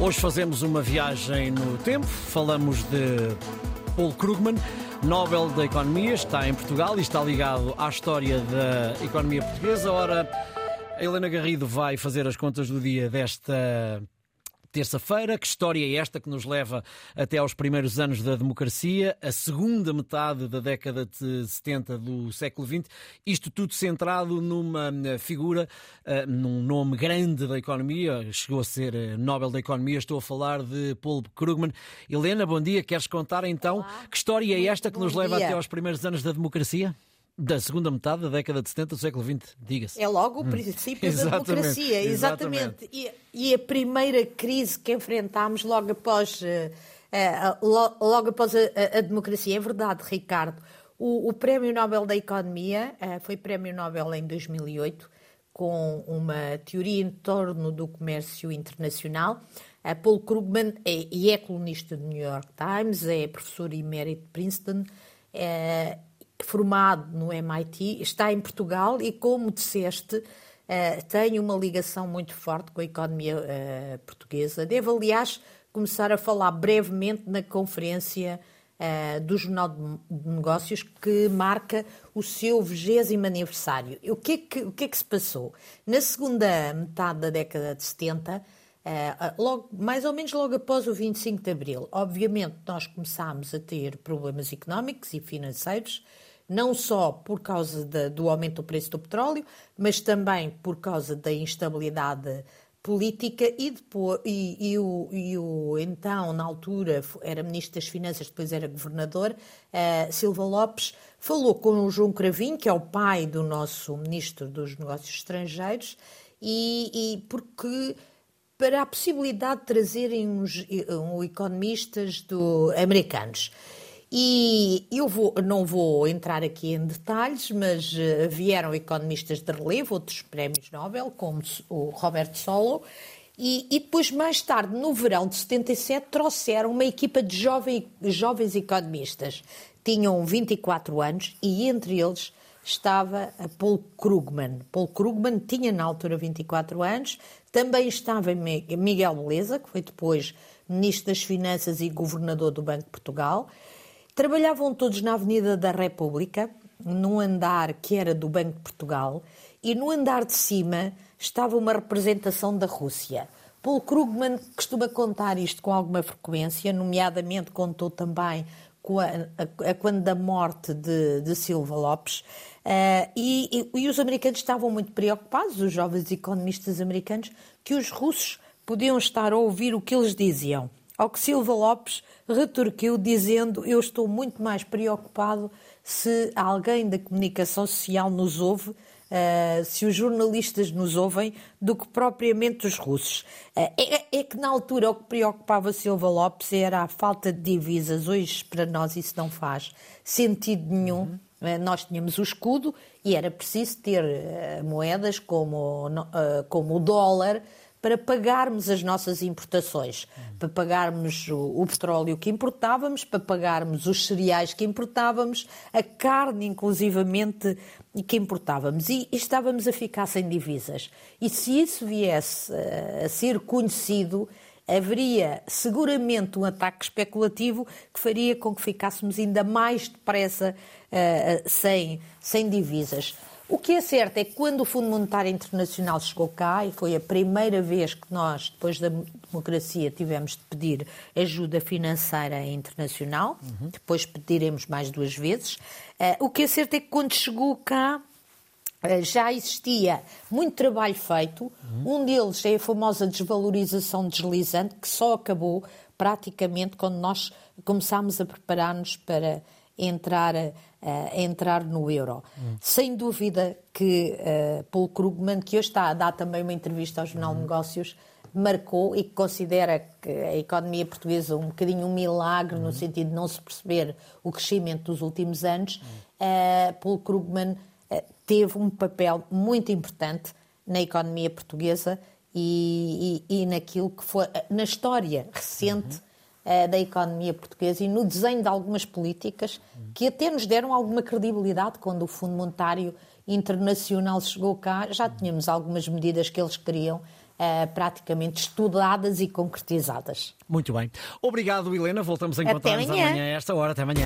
Hoje fazemos uma viagem no tempo, falamos de Paul Krugman, Nobel da Economia, está em Portugal e está ligado à história da economia portuguesa. Ora, a Helena Garrido vai fazer as contas do dia desta terça-feira. Que história é esta que nos leva até aos primeiros anos da democracia, a segunda metade da década de 70 do século XX? Isto tudo centrado numa eh, figura, uh, num nome grande da economia, chegou a ser eh, Nobel da Economia. Estou a falar de Paul Krugman. Helena, bom dia. Queres contar então Olá. que história é esta que nos leva dia. até aos primeiros anos da democracia? Da segunda metade da década de 70 do século XX, diga-se. É logo o hum. princípio hum. da democracia, exatamente. exatamente. E, e, a primeira crise que enfrentámos logo após, uh, uh, logo após a, a, a, democracia. É verdade, Ricardo. O, o Prémio Nobel da Economia uh, foi Prémio Nobel em 2008, com uma teoria em torno do comércio internacional. Uh, Paul Krugman é, e é colunista do New York Times, é professor emérito de Princeton formado no MIT, está em Portugal e, como disseste, uh, tem uma ligação muito forte com a economia uh, portuguesa. Devo, aliás, começar a falar brevemente na conferência uh, do Jornal de Negócios que marca o seu 20 aniversário. O que, é que, o que é que se passou? Na segunda metade da década de 70, Uh, logo, mais ou menos logo após o 25 de Abril. Obviamente, nós começámos a ter problemas económicos e financeiros, não só por causa de, do aumento do preço do petróleo, mas também por causa da instabilidade política e, depois, e, e, o, e o então, na altura, era Ministro das Finanças, depois era Governador, uh, Silva Lopes, falou com o João Cravinho, que é o pai do nosso Ministro dos Negócios Estrangeiros, e, e porque para a possibilidade de trazerem uns, um, economistas do, americanos. E eu vou, não vou entrar aqui em detalhes, mas uh, vieram economistas de relevo, outros prémios Nobel, como o Robert Solow, e, e, depois, mais tarde, no verão de 77, trouxeram uma equipa de jovem, jovens economistas. Tinham 24 anos e entre eles estava a Paul Krugman. Paul Krugman tinha na altura 24 anos, também estava Miguel Beleza, que foi depois Ministro das Finanças e Governador do Banco de Portugal, Trabalhavam todos na Avenida da República, num andar que era do Banco de Portugal, e no andar de cima estava uma representação da Rússia. Paul Krugman costuma contar isto com alguma frequência, nomeadamente contou também a, a, a quando da morte de, de Silva Lopes. Uh, e, e, e os americanos estavam muito preocupados, os jovens economistas americanos, que os russos podiam estar a ouvir o que eles diziam. Ao que Silva Lopes retorquiu dizendo: Eu estou muito mais preocupado se alguém da comunicação social nos ouve, uh, se os jornalistas nos ouvem, do que propriamente os russos. Uh, é, é, que na altura o que preocupava Silva Lopes era a falta de divisas. Hoje, para nós, isso não faz sentido nenhum. Uhum. Uh, nós tínhamos o escudo e era preciso ter moedas como, como o dólar para pagarmos as nossas importações, para pagarmos o, o, petróleo que importávamos, para pagarmos os cereais que importávamos, a carne, inclusivamente, que importávamos. E, e estávamos a ficar sem divisas. E se isso viesse a, a ser conhecido, haveria seguramente um ataque especulativo que faria com que ficássemos ainda mais depressa uh, sem, sem divisas. O que é certo é que quando o Fundo Monetário Internacional chegou cá, e foi a primeira vez que nós, depois da democracia, tivemos de pedir ajuda financeira internacional, uhum. depois pediremos mais duas vezes, uh, o que é certo é que quando chegou cá, uh, já existia muito trabalho feito. Uhum. Um deles é a famosa desvalorização deslizante, que só acabou praticamente quando nós começámos a preparar-nos para entrar, uh, entrar no euro. Hum. Sem dúvida que uh, Paul Krugman, que hoje está a dar também uma entrevista ao Jornal hum. Negócios, marcou e que considera que a economia portuguesa um bocadinho um milagre, no hum. sentido de não se perceber o crescimento dos últimos anos, uh, Paul Krugman teve um papel muito importante na economia portuguesa e, e, e naquilo que foi na história recente uh, da economia portuguesa e no desenho de algumas políticas que até nos deram alguma credibilidade quando o Fundo Monetário Internacional chegou cá. Já tínhamos algumas medidas que eles queriam uh, praticamente estudadas e concretizadas. Muito bem. Obrigado, Helena. Voltamos a encontrar-nos amanhã a esta hora. Até amanhã.